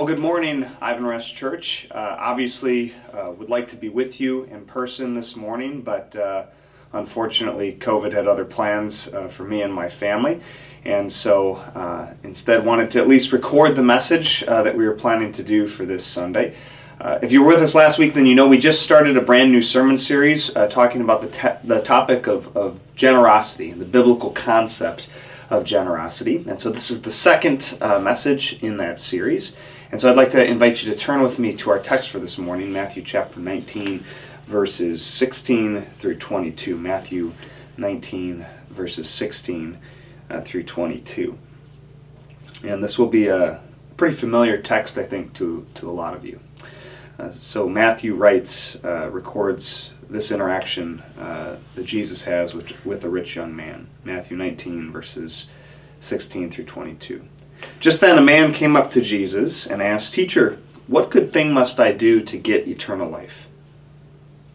Well, good morning, Ivanrest Church. Uh, obviously, uh, would like to be with you in person this morning, but uh, unfortunately, COVID had other plans uh, for me and my family, and so uh, instead wanted to at least record the message uh, that we were planning to do for this Sunday. if you were with us last week, then you know we just started a brand new sermon series talking about the, te- the topic of, of generosity and the biblical concept of generosity. And so this is the second message in that series. And so I'd like to invite you to turn with me to our text for this morning, Matthew chapter 19, verses 16 through 22. Matthew 19, verses 16 uh, through 22. And this will be a pretty familiar text, I think, to, to a lot of you. Uh, so Matthew writes, uh, records this interaction uh, that Jesus has with, with a rich young man. Matthew 19, verses 16 through 22. Just then a man came up to Jesus and asked, Teacher, what good thing must I do to get eternal life?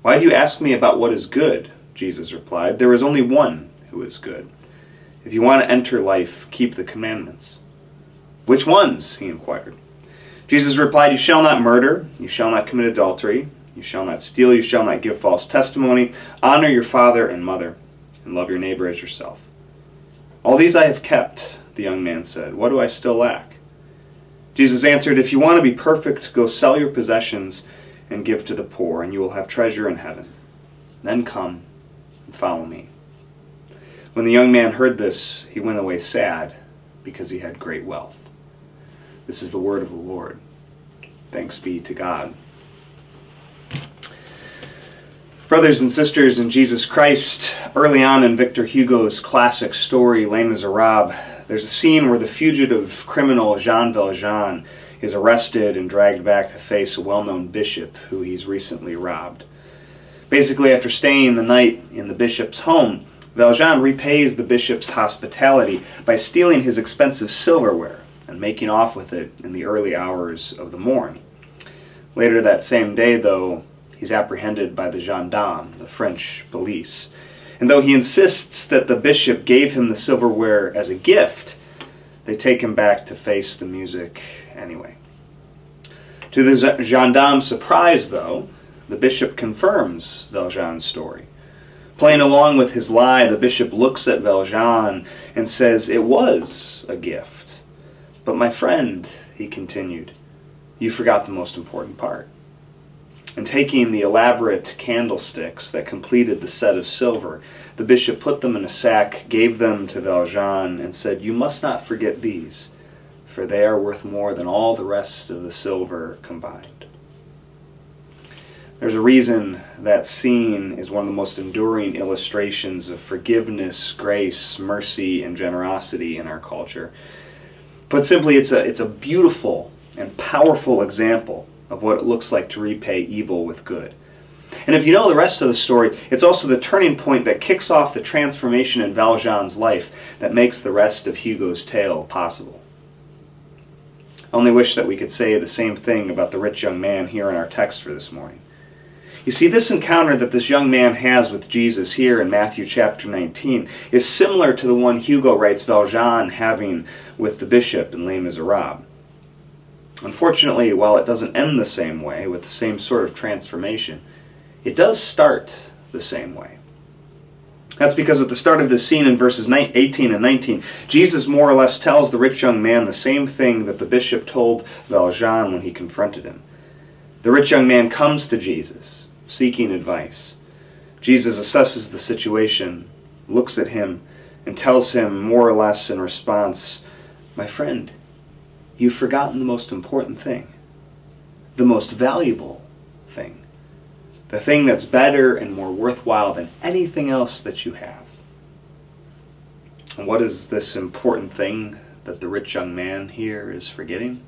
Why do you ask me about what is good? Jesus replied, There is only one who is good. If you want to enter life, keep the commandments. Which ones? he inquired. Jesus replied, You shall not murder, you shall not commit adultery, you shall not steal, you shall not give false testimony, honor your father and mother, and love your neighbor as yourself. All these I have kept, the young man said. What do I still lack? Jesus answered, If you want to be perfect, go sell your possessions and give to the poor, and you will have treasure in heaven. Then come and follow me. When the young man heard this, he went away sad because he had great wealth. This is the word of the Lord. Thanks be to God. Brothers and sisters in Jesus Christ, early on in Victor Hugo's classic story, Les Miserables, there's a scene where the fugitive criminal Jean Valjean is arrested and dragged back to face a well known bishop who he's recently robbed. Basically, after staying the night in the bishop's home, Valjean repays the bishop's hospitality by stealing his expensive silverware and making off with it in the early hours of the morn. Later that same day, though, He's apprehended by the gendarmes, the French police. And though he insists that the bishop gave him the silverware as a gift, they take him back to face the music anyway. To the gendarme's surprise, though, the bishop confirms Valjean's story. Playing along with his lie, the bishop looks at Valjean and says, It was a gift. But my friend, he continued, you forgot the most important part and taking the elaborate candlesticks that completed the set of silver, the bishop put them in a sack, gave them to Valjean, and said, You must not forget these, for they are worth more than all the rest of the silver combined. There's a reason that scene is one of the most enduring illustrations of forgiveness, grace, mercy, and generosity in our culture. Put simply, it's a, it's a beautiful and powerful example of what it looks like to repay evil with good. And if you know the rest of the story, it's also the turning point that kicks off the transformation in Valjean's life that makes the rest of Hugo's tale possible. I only wish that we could say the same thing about the rich young man here in our text for this morning. You see, this encounter that this young man has with Jesus here in Matthew chapter 19 is similar to the one Hugo writes Valjean having with the bishop in Les Miserables. Unfortunately, while it doesn't end the same way, with the same sort of transformation, it does start the same way. That's because at the start of this scene in verses 18 and 19, Jesus more or less tells the rich young man the same thing that the bishop told Valjean when he confronted him. The rich young man comes to Jesus, seeking advice. Jesus assesses the situation, looks at him, and tells him more or less in response, My friend, you've forgotten the most important thing, the most valuable thing, the thing that's better and more worthwhile than anything else that you have. And what is this important thing that the rich young man here is forgetting?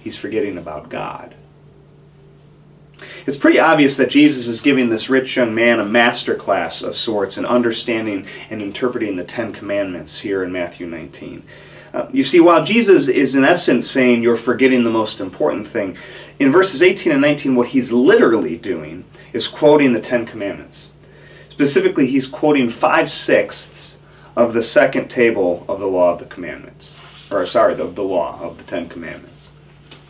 He's forgetting about God. It's pretty obvious that Jesus is giving this rich young man a master class of sorts in understanding and interpreting the Ten Commandments here in Matthew 19. Uh, you see, while Jesus is in essence saying you're forgetting the most important thing, in verses 18 and 19, what he's literally doing is quoting the Ten Commandments. Specifically, he's quoting five sixths of the second table of the Law of the Commandments. Or, sorry, of the Law of the Ten Commandments.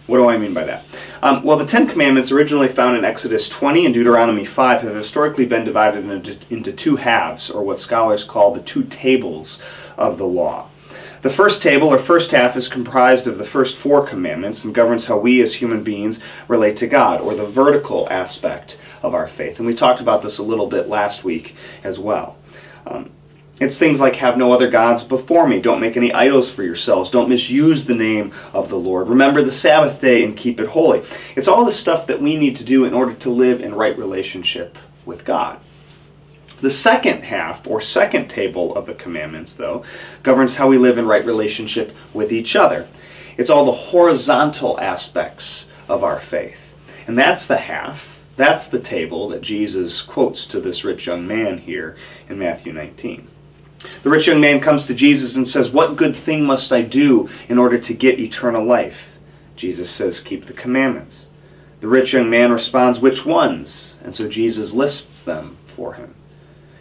What do I mean by that? Um, well, the Ten Commandments, originally found in Exodus 20 and Deuteronomy 5, have historically been divided into, into two halves, or what scholars call the two tables of the law. The first table, or first half, is comprised of the first four commandments and governs how we as human beings relate to God, or the vertical aspect of our faith. And we talked about this a little bit last week as well. Um, it's things like have no other gods before me. Don't make any idols for yourselves. Don't misuse the name of the Lord. Remember the Sabbath day and keep it holy. It's all the stuff that we need to do in order to live in right relationship with God. The second half, or second table of the commandments, though, governs how we live in right relationship with each other. It's all the horizontal aspects of our faith. And that's the half, that's the table that Jesus quotes to this rich young man here in Matthew 19. The rich young man comes to Jesus and says, What good thing must I do in order to get eternal life? Jesus says, Keep the commandments. The rich young man responds, Which ones? And so Jesus lists them for him.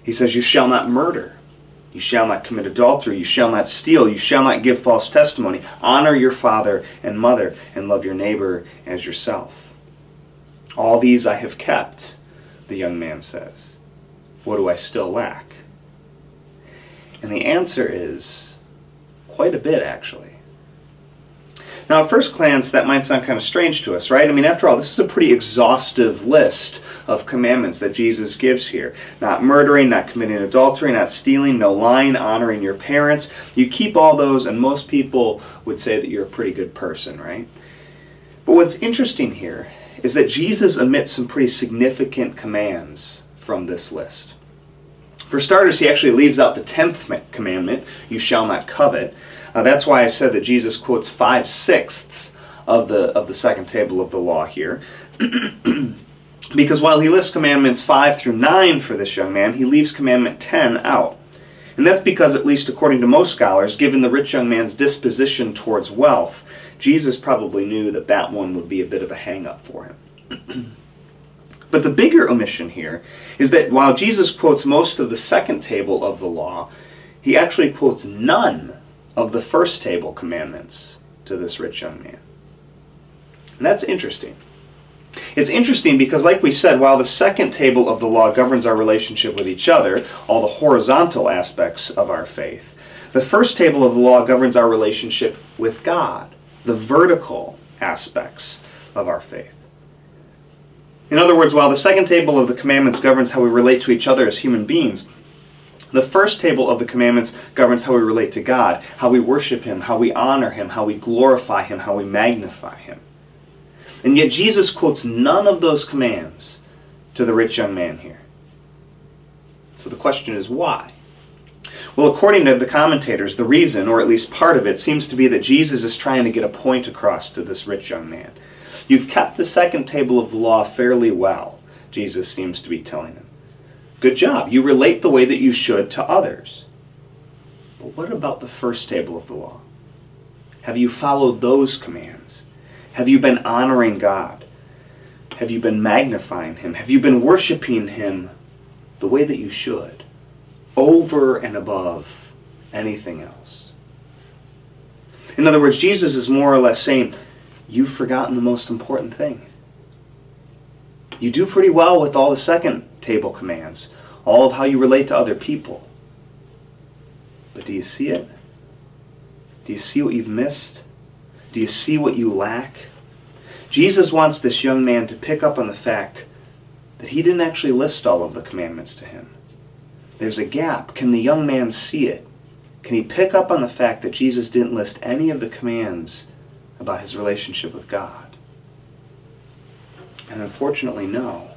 He says, You shall not murder. You shall not commit adultery. You shall not steal. You shall not give false testimony. Honor your father and mother, and love your neighbor as yourself. All these I have kept, the young man says. What do I still lack? And the answer is quite a bit, actually. Now, at first glance, that might sound kind of strange to us, right? I mean, after all, this is a pretty exhaustive list of commandments that Jesus gives here. Not murdering, not committing adultery, not stealing, no lying, honoring your parents. You keep all those, and most people would say that you're a pretty good person, right? But what's interesting here is that Jesus omits some pretty significant commands from this list. For starters, he actually leaves out the tenth commandment, you shall not covet. Uh, that's why I said that Jesus quotes five sixths of the, of the second table of the law here. because while he lists commandments 5 through 9 for this young man, he leaves commandment 10 out. And that's because, at least according to most scholars, given the rich young man's disposition towards wealth, Jesus probably knew that that one would be a bit of a hang up for him. But the bigger omission here is that while Jesus quotes most of the second table of the law, he actually quotes none of the first table commandments to this rich young man. And that's interesting. It's interesting because, like we said, while the second table of the law governs our relationship with each other, all the horizontal aspects of our faith, the first table of the law governs our relationship with God, the vertical aspects of our faith. In other words, while the second table of the commandments governs how we relate to each other as human beings, the first table of the commandments governs how we relate to God, how we worship Him, how we honor Him, how we glorify Him, how we magnify Him. And yet Jesus quotes none of those commands to the rich young man here. So the question is why? Well, according to the commentators, the reason, or at least part of it, seems to be that Jesus is trying to get a point across to this rich young man. You've kept the second table of the law fairly well, Jesus seems to be telling him. Good job. You relate the way that you should to others. But what about the first table of the law? Have you followed those commands? Have you been honoring God? Have you been magnifying Him? Have you been worshiping Him the way that you should, over and above anything else? In other words, Jesus is more or less saying, you've forgotten the most important thing. You do pretty well with all the second table commands, all of how you relate to other people. But do you see it? Do you see what you've missed? Do you see what you lack? Jesus wants this young man to pick up on the fact that he didn't actually list all of the commandments to him. There's a gap. Can the young man see it? Can he pick up on the fact that Jesus didn't list any of the commands about his relationship with God? And unfortunately, no.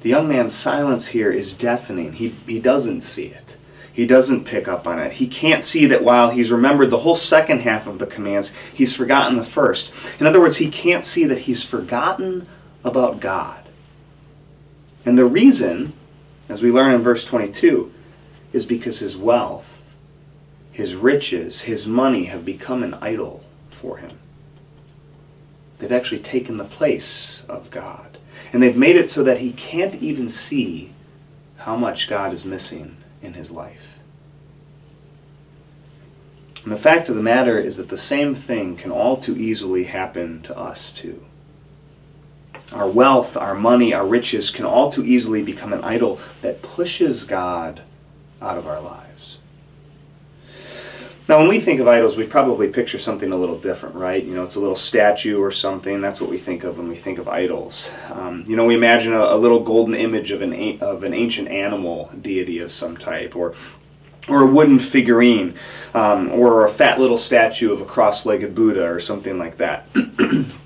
The young man's silence here is deafening. He, he doesn't see it. He doesn't pick up on it. He can't see that while he's remembered the whole second half of the commands, he's forgotten the first. In other words, he can't see that he's forgotten about God. And the reason, as we learn in verse 22, is because his wealth, his riches, his money have become an idol for him. They've actually taken the place of God. And they've made it so that he can't even see how much God is missing in his life. And the fact of the matter is that the same thing can all too easily happen to us too. Our wealth, our money, our riches can all too easily become an idol that pushes God out of our lives. Now, when we think of idols, we probably picture something a little different, right? You know, it's a little statue or something. That's what we think of when we think of idols. Um, you know, we imagine a, a, little golden image of an of an ancient animal deity of some type, or or a wooden figurine, um, or a fat little statue of a cross-legged Buddha, or something like that.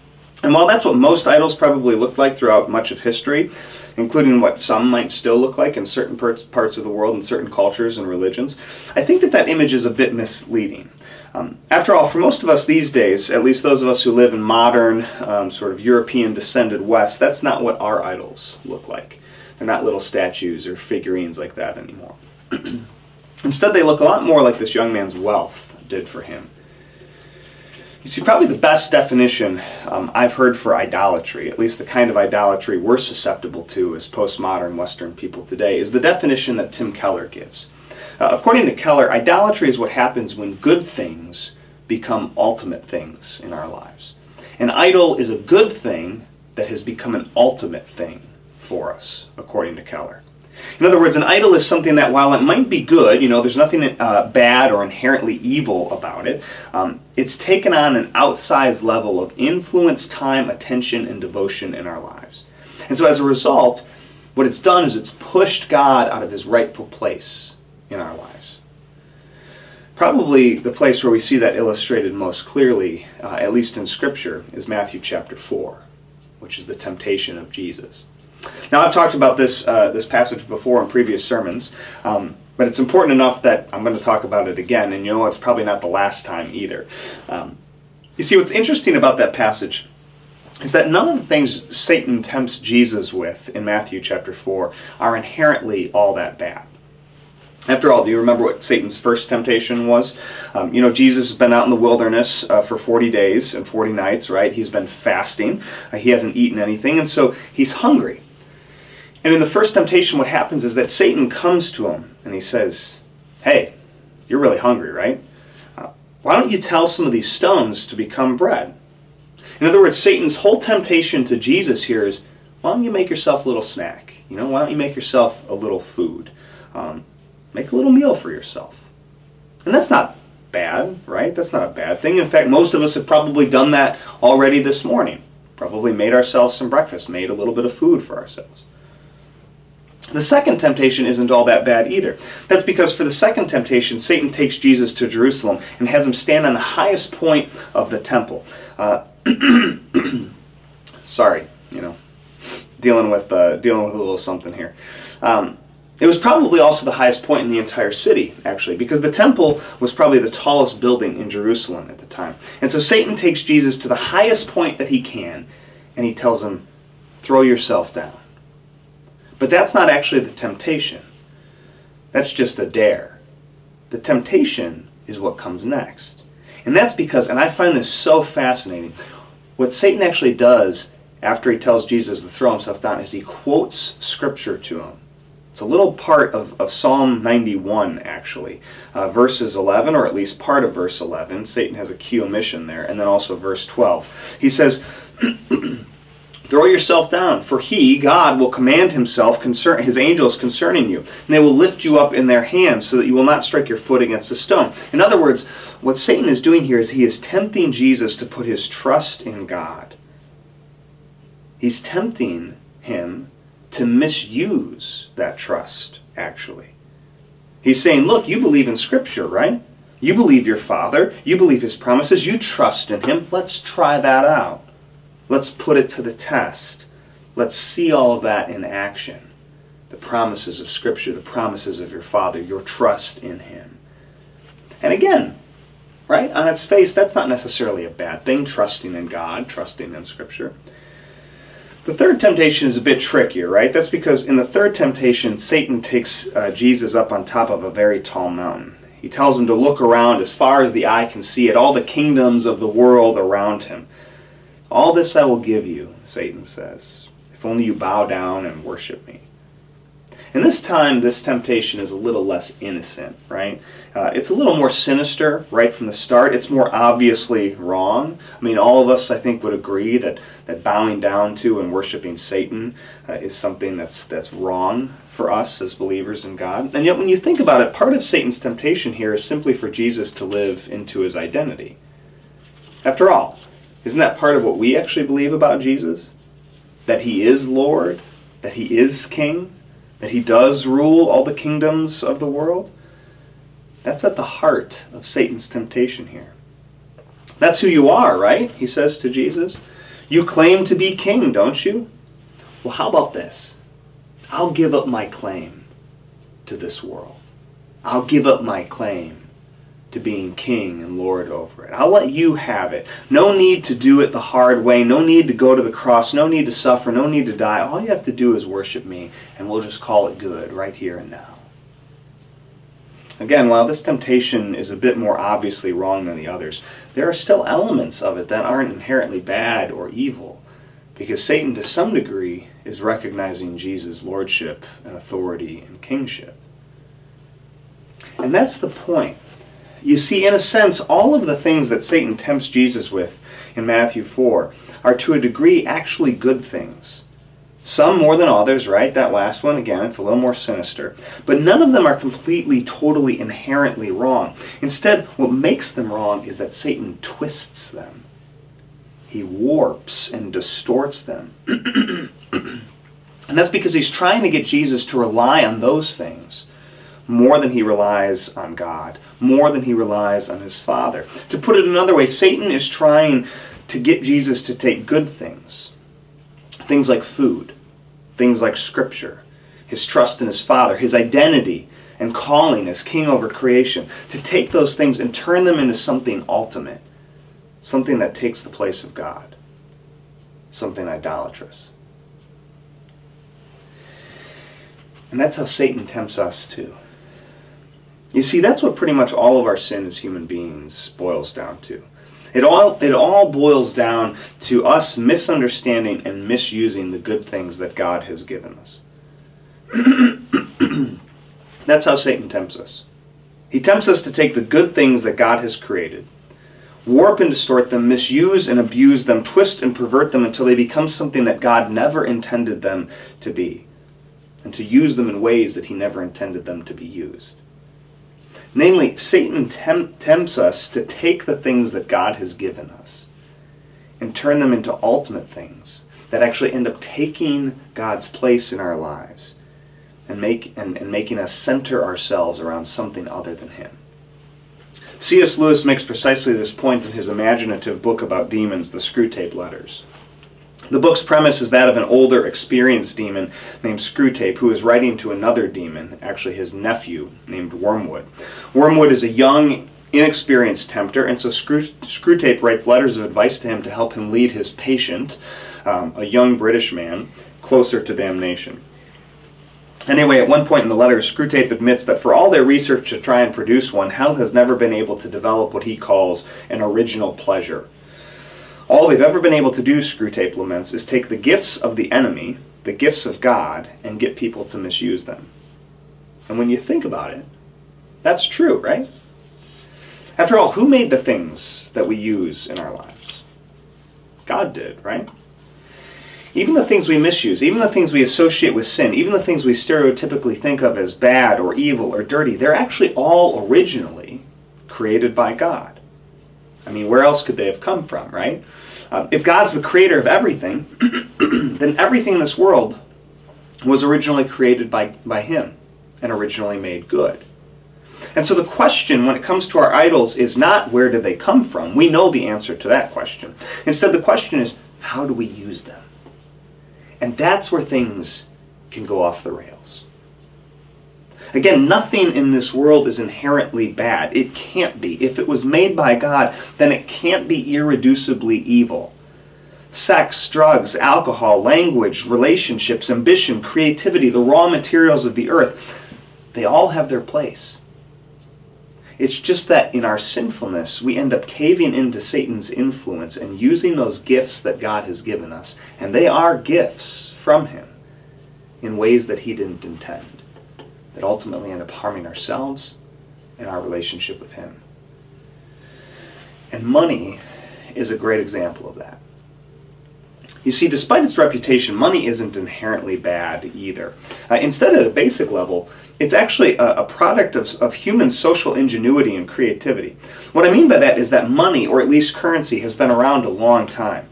And while that's what most idols probably looked like throughout much of history, including what some might still look like in certain parts, of the world and certain cultures and religions, I think that that image is a bit misleading. Um, after all, for most of us these days, at least those of us who live in modern, um, sort of European descended West, that's not what our idols look like. They're not little statues or figurines like that anymore. Instead, they look a lot more like this young man's wealth did for him. You see, probably the best definition um, I've heard for idolatry, at least the kind of idolatry we're susceptible to as postmodern Western people today, is the definition that Tim Keller gives. Uh, according to Keller, idolatry is what happens when good things become ultimate things in our lives. An idol is a good thing that has become an ultimate thing for us, according to Keller. In other words, an idol is something that while it might be good, you know, there's nothing uh, bad or inherently evil about it, um, it's taken on an outsized level of influence, time, attention, and devotion in our lives. And so as a result, what it's done is it's pushed God out of his rightful place in our lives. Probably the place where we see that illustrated most clearly, uh, at least in Scripture, is Matthew chapter 4, which is the temptation of Jesus. Now, I've talked about this, uh, this passage before in previous sermons, um, but it's important enough that I'm going to talk about it again, and you know it's probably not the last time either. Um, you see, what's interesting about that passage is that none of the things Satan tempts Jesus with in Matthew chapter 4 are inherently all that bad. After all, do you remember what Satan's first temptation was? Um, you know, Jesus has been out in the wilderness uh, for 40 days and 40 nights, right? He's been fasting. Uh, he hasn't eaten anything, and so he's hungry. And in the first temptation, what happens is that Satan comes to him and he says, Hey, you're really hungry, right? Uh, why don't you tell some of these stones to become bread? In other words, Satan's whole temptation to Jesus here is, why don't you make yourself a little snack? You know, why don't you make yourself a little food? Um, make a little meal for yourself. And that's not bad, right? That's not a bad thing. In fact, most of us have probably done that already this morning. Probably made ourselves some breakfast, made a little bit of food for ourselves. The second temptation isn't all that bad either. That's because for the second temptation, Satan takes Jesus to Jerusalem and has him stand on the highest point of the temple. Uh, sorry, you know, dealing with uh, dealing with a little something here. Um, it was probably also the highest point in the entire city, actually, because the temple was probably the tallest building in Jerusalem at the time. And so Satan takes Jesus to the highest point that he can, and he tells him, "Throw yourself down." But that's not actually the temptation. That's just a dare. The temptation is what comes next. And that's because, and I find this so fascinating, what Satan actually does after he tells Jesus to throw himself down is he quotes scripture to him. It's a little part of, of Psalm 91, actually. Uh, verses 11, or at least part of verse 11. Satan has a key omission there. And then also verse 12. He says, Throw yourself down, for he, God, will command himself, concern, his angels concerning you, and they will lift you up in their hands so that you will not strike your foot against a stone. In other words, what Satan is doing here is he is tempting Jesus to put his trust in God. He's tempting him to misuse that trust, actually. He's saying, Look, you believe in Scripture, right? You believe your Father, you believe his promises, you trust in him. Let's try that out. Let's put it to the test. Let's see all of that in action. The promises of Scripture, the promises of your Father, your trust in Him. And again, right, on its face, that's not necessarily a bad thing, trusting in God, trusting in Scripture. The third temptation is a bit trickier, right? That's because in the third temptation, Satan takes uh, Jesus up on top of a very tall mountain. He tells him to look around as far as the eye can see at all the kingdoms of the world around him. All this I will give you, Satan says, if only you bow down and worship me. And this time, this temptation is a little less innocent, right? Uh, it's a little more sinister right from the start. It's more obviously wrong. I mean, all of us, I think, would agree that, that bowing down to and worshiping Satan uh, is something that's, that's wrong for us as believers in God. And yet, when you think about it, part of Satan's temptation here is simply for Jesus to live into his identity. After all, isn't that part of what we actually believe about Jesus? That he is Lord, that he is King, that he does rule all the kingdoms of the world? That's at the heart of Satan's temptation here. That's who you are, right? He says to Jesus. You claim to be king, don't you? Well, how about this? I'll give up my claim to this world. I'll give up my claim to being king and lord over it. I'll let you have it. No need to do it the hard way. No need to go to the cross. No need to suffer. No need to die. All you have to do is worship me, and we'll just call it good right here and now. Again, while this temptation is a bit more obviously wrong than the others, there are still elements of it that aren't inherently bad or evil, because Satan, to some degree, is recognizing Jesus' lordship and authority and kingship. And that's the point. You see, in a sense, all of the things that Satan tempts Jesus with in Matthew 4 are to a degree actually good things. Some more than others, right? That last one, again, it's a little more sinister. But none of them are completely, totally, inherently wrong. Instead, what makes them wrong is that Satan twists them, he warps and distorts them. and that's because he's trying to get Jesus to rely on those things more than he relies on God, more than he relies on his Father. To put it another way, Satan is trying to get Jesus to take good things Things like food, things like scripture, his trust in his Father, his identity and calling as king over creation, to take those things and turn them into something ultimate, something that takes the place of God, something idolatrous. And that's how Satan tempts us too. You see, that's what pretty much all of our sin as human beings boils down to. It all, it all boils down to us misunderstanding and misusing the good things that God has given us. That's how Satan tempts us. He tempts us to take the good things that God has created, warp and distort them, misuse and abuse them, twist and pervert them until they become something that God never intended them to be, and to use them in ways that He never intended them to be used. Namely, Satan temp- tempts us to take the things that God has given us and turn them into ultimate things that actually end up taking God's place in our lives and, make, and, and making us center ourselves around something other than Him. C.S. Lewis makes precisely this point in his imaginative book about demons, The Screwtape Letters. The book's premise is that of an older, experienced demon named Screwtape who is writing to another demon, actually his nephew, named Wormwood. Wormwood is a young, inexperienced tempter, and so Screw, Screwtape writes letters of advice to him to help him lead his patient, um, a young British man, closer to damnation. Anyway, at one point in the letter, Screwtape admits that for all their research to try and produce one, hell has never been able to develop what he calls an original pleasure. All they've ever been able to do, Screwtape laments, is take the gifts of the enemy, the gifts of God, and get people to misuse them. And when you think about it, that's true, right? After all, who made the things that we use in our lives? God did, right? Even the things we misuse, even the things we associate with sin, even the things we stereotypically think of as bad or evil or dirty, they're actually all originally created by God. I mean, where else could they have come from, right? Uh, if God's the creator of everything, then everything in this world was originally created by, by Him and originally made good. And so the question when it comes to our idols is not where did they come from? We know the answer to that question. Instead, the question is how do we use them? And that's where things can go off the rails. Again, nothing in this world is inherently bad. It can't be. If it was made by God, then it can't be irreducibly evil. Sex, drugs, alcohol, language, relationships, ambition, creativity, the raw materials of the earth, they all have their place. It's just that in our sinfulness, we end up caving into Satan's influence and using those gifts that God has given us. And they are gifts from him in ways that he didn't intend. That ultimately end up harming ourselves and our relationship with Him. And money is a great example of that. You see, despite its reputation, money isn't inherently bad either. Uh, instead, at a basic level, it's actually a, a product of, of human social ingenuity and creativity. What I mean by that is that money, or at least currency, has been around a long time.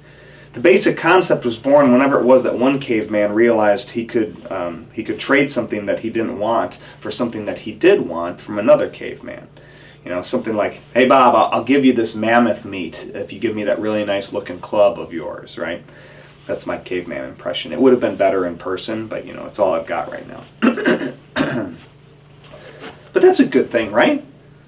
The basic concept was born whenever it was that one caveman realized he could um, he could trade something that he didn't want for something that he did want from another caveman. You know, something like, "Hey Bob, I'll, I'll give you this mammoth meat if you give me that really nice looking club of yours," right? That's my caveman impression. It would have been better in person, but you know, it's all I've got right now. but that's a good thing, right?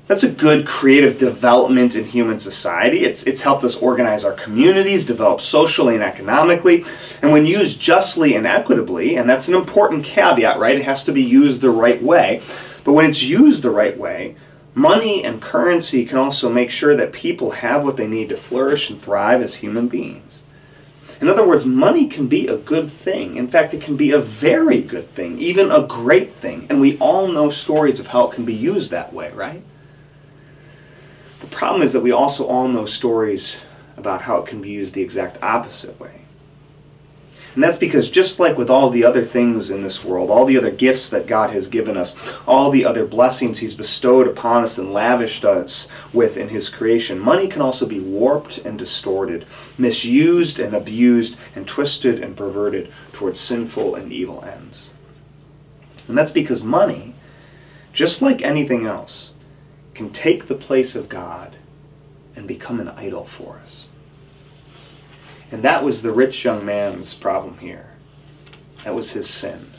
That's a good creative development in human society. It's, it's helped us organize our communities, develop socially and economically. And when used justly and equitably, and that's an important caveat, right? It has to be used the right way. But when it's used the right way, money and currency can also make sure that people have what they need to flourish and thrive as human beings. In other words, money can be a good thing. In fact, it can be a very good thing, even a great thing. And we all know stories of how it can be used that way, right? The problem is that we also all know stories about how it can be used the exact opposite way. And that's because just like with all the other things in this world, all the other gifts that God has given us, all the other blessings He's bestowed upon us and lavished us with in His creation, money can also be warped and distorted, misused and abused, and twisted and perverted towards sinful and evil ends. And that's because money, just like anything else, can take the place of God and become an idol for us. And that was the rich young man's problem here. That was his sin.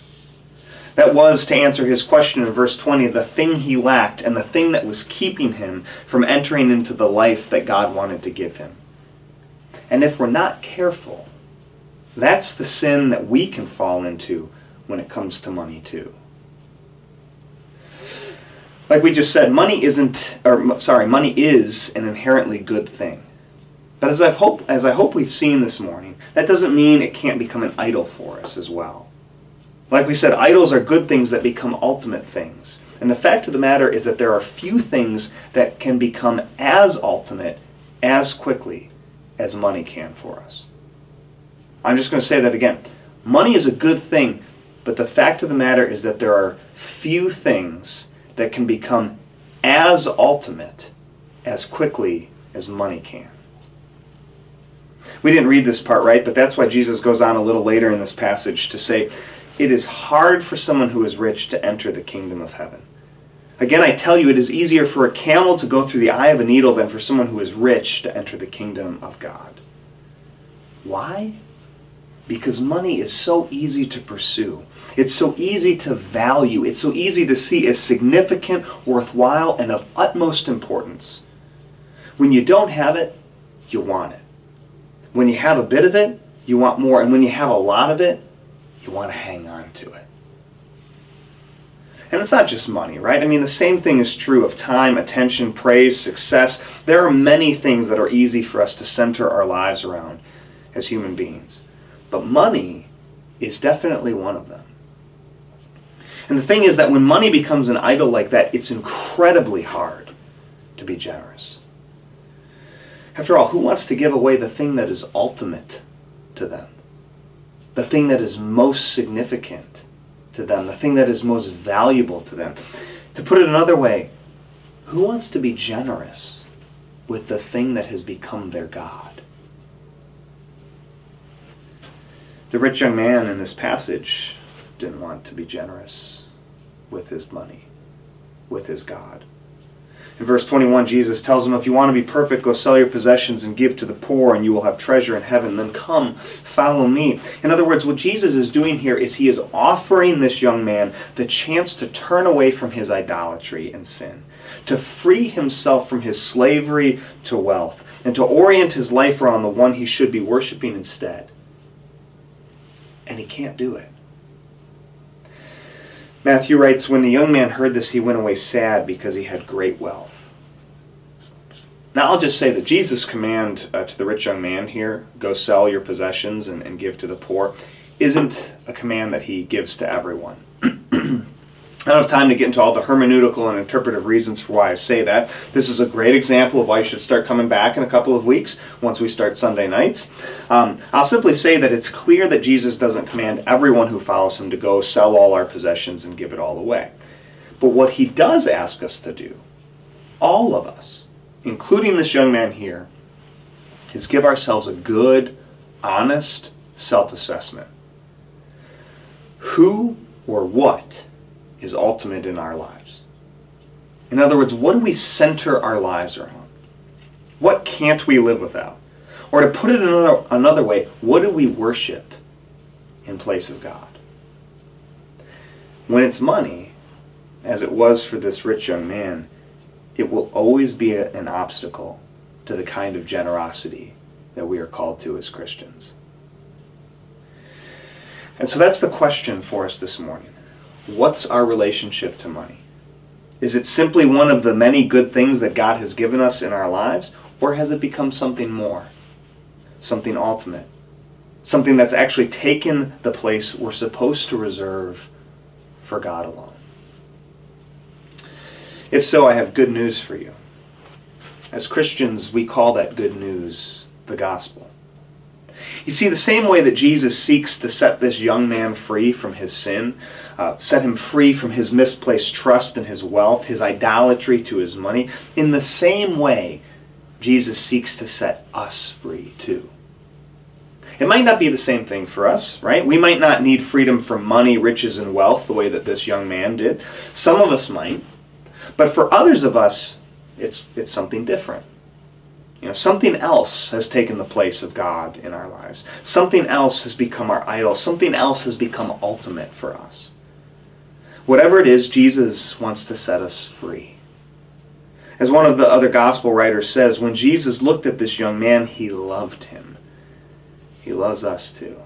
That was, to answer his question in verse 20, the thing he lacked and the thing that was keeping him from entering into the life that God wanted to give him. And if we're not careful, that's the sin that we can fall into when it comes to money, too. Like we just said, money isn't, or sorry, money is an inherently good thing. But as I hope, as I hope we've seen this morning, that doesn't mean it can't become an idol for us as well. Like we said, idols are good things that become ultimate things. And the fact of the matter is that there are few things that can become as ultimate as quickly as money can for us. I'm just going to say that again. Money is a good thing, but the fact of the matter is that there are few things that can become as ultimate as quickly as money can. We didn't read this part right, but that's why Jesus goes on a little later in this passage to say, It is hard for someone who is rich to enter the kingdom of heaven. Again, I tell you, it is easier for a camel to go through the eye of a needle than for someone who is rich to enter the kingdom of God. Why? Because money is so easy to pursue. It's so easy to value. It's so easy to see as significant, worthwhile, and of utmost importance. When you don't have it, you want it. When you have a bit of it, you want more. And when you have a lot of it, you want to hang on to it. And it's not just money, right? I mean, the same thing is true of time, attention, praise, success. There are many things that are easy for us to center our lives around as human beings. But money is definitely one of them. And the thing is that when money becomes an idol like that, it's incredibly hard to be generous. After all, who wants to give away the thing that is ultimate to them? The thing that is most significant to them, the thing that is most valuable to them. To put it another way, who wants to be generous with the thing that has become their God? The rich young man in this passage didn't want to be generous with his money, with his God. In verse 21, Jesus tells him, If you want to be perfect, go sell your possessions and give to the poor, and you will have treasure in heaven. Then come, follow me. In other words, what Jesus is doing here is he is offering this young man the chance to turn away from his idolatry and sin, to free himself from his slavery to wealth, and to orient his life around the one he should be worshiping instead. And he can't do it. Matthew writes, When the young man heard this, he went away sad because he had great wealth. Now, I'll just say that Jesus' command uh, to the rich young man here, go sell your possessions and, and give to the poor, isn't a command that he gives to everyone. I don't have time to get into all the hermeneutical and interpretive reasons for why I say that. This is a great example of why you should start coming back in a couple of weeks once we start Sunday nights. Um, I'll simply say that it's clear that Jesus doesn't command everyone who follows him to go sell all our possessions and give it all away. But what he does ask us to do, all of us, including this young man here, is give ourselves a good, honest self assessment. Who or what? Is ultimate in our lives. In other words, what do we center our lives around? What can't we live without? Or to put it another, another way, what do we worship in place of God? When it's money, as it was for this rich young man, it will always be a, an obstacle to the kind of generosity that we are called to as Christians. And so that's the question for us this morning. What's our relationship to money? Is it simply one of the many good things that God has given us in our lives, or has it become something more? Something ultimate? Something that's actually taken the place we're supposed to reserve for God alone? If so, I have good news for you. As Christians, we call that good news the gospel. You see, the same way that Jesus seeks to set this young man free from his sin, uh, set him free from his misplaced trust in his wealth, his idolatry to his money, in the same way, Jesus seeks to set us free too. It might not be the same thing for us, right? We might not need freedom from money, riches, and wealth the way that this young man did. Some of us might. But for others of us, it's, it's something different. You know, something else has taken the place of God in our lives. Something else has become our idol. Something else has become ultimate for us. Whatever it is, Jesus wants to set us free. As one of the other gospel writers says, when Jesus looked at this young man, he loved him. He loves us too.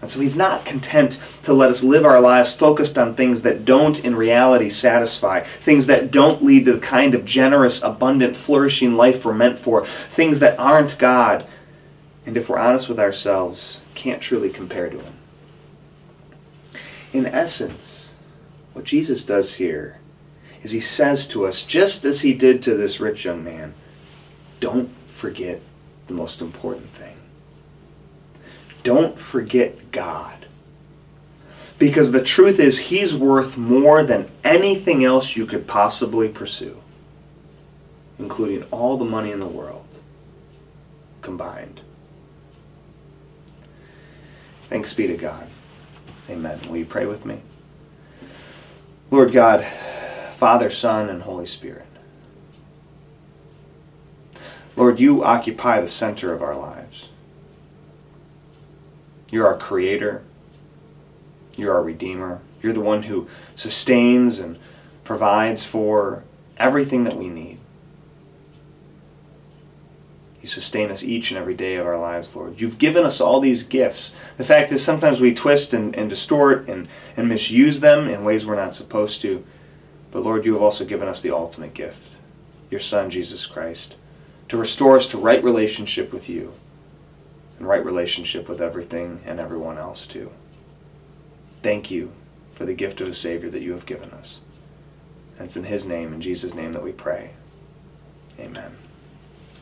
And so he's not content to let us live our lives focused on things that don't in reality satisfy, things that don't lead to the kind of generous, abundant, flourishing life we're meant for, things that aren't God, and if we're honest with ourselves, can't truly compare to him. In essence, what Jesus does here is he says to us, just as he did to this rich young man, don't forget the most important thing. Don't forget God. Because the truth is, He's worth more than anything else you could possibly pursue, including all the money in the world combined. Thanks be to God. Amen. Will you pray with me? Lord God, Father, Son, and Holy Spirit. Lord, you occupy the center of our lives. You're our creator. You're our redeemer. You're the one who sustains and provides for everything that we need. You sustain us each and every day of our lives, Lord. You've given us all these gifts. The fact is, sometimes we twist and, and distort and, and misuse them in ways we're not supposed to. But Lord, you have also given us the ultimate gift, your Son, Jesus Christ, to restore us to right relationship with you and right relationship with everything and everyone else too. Thank you for the gift of a Savior that you have given us. And it's in His name, in Jesus' name, that we pray. Amen.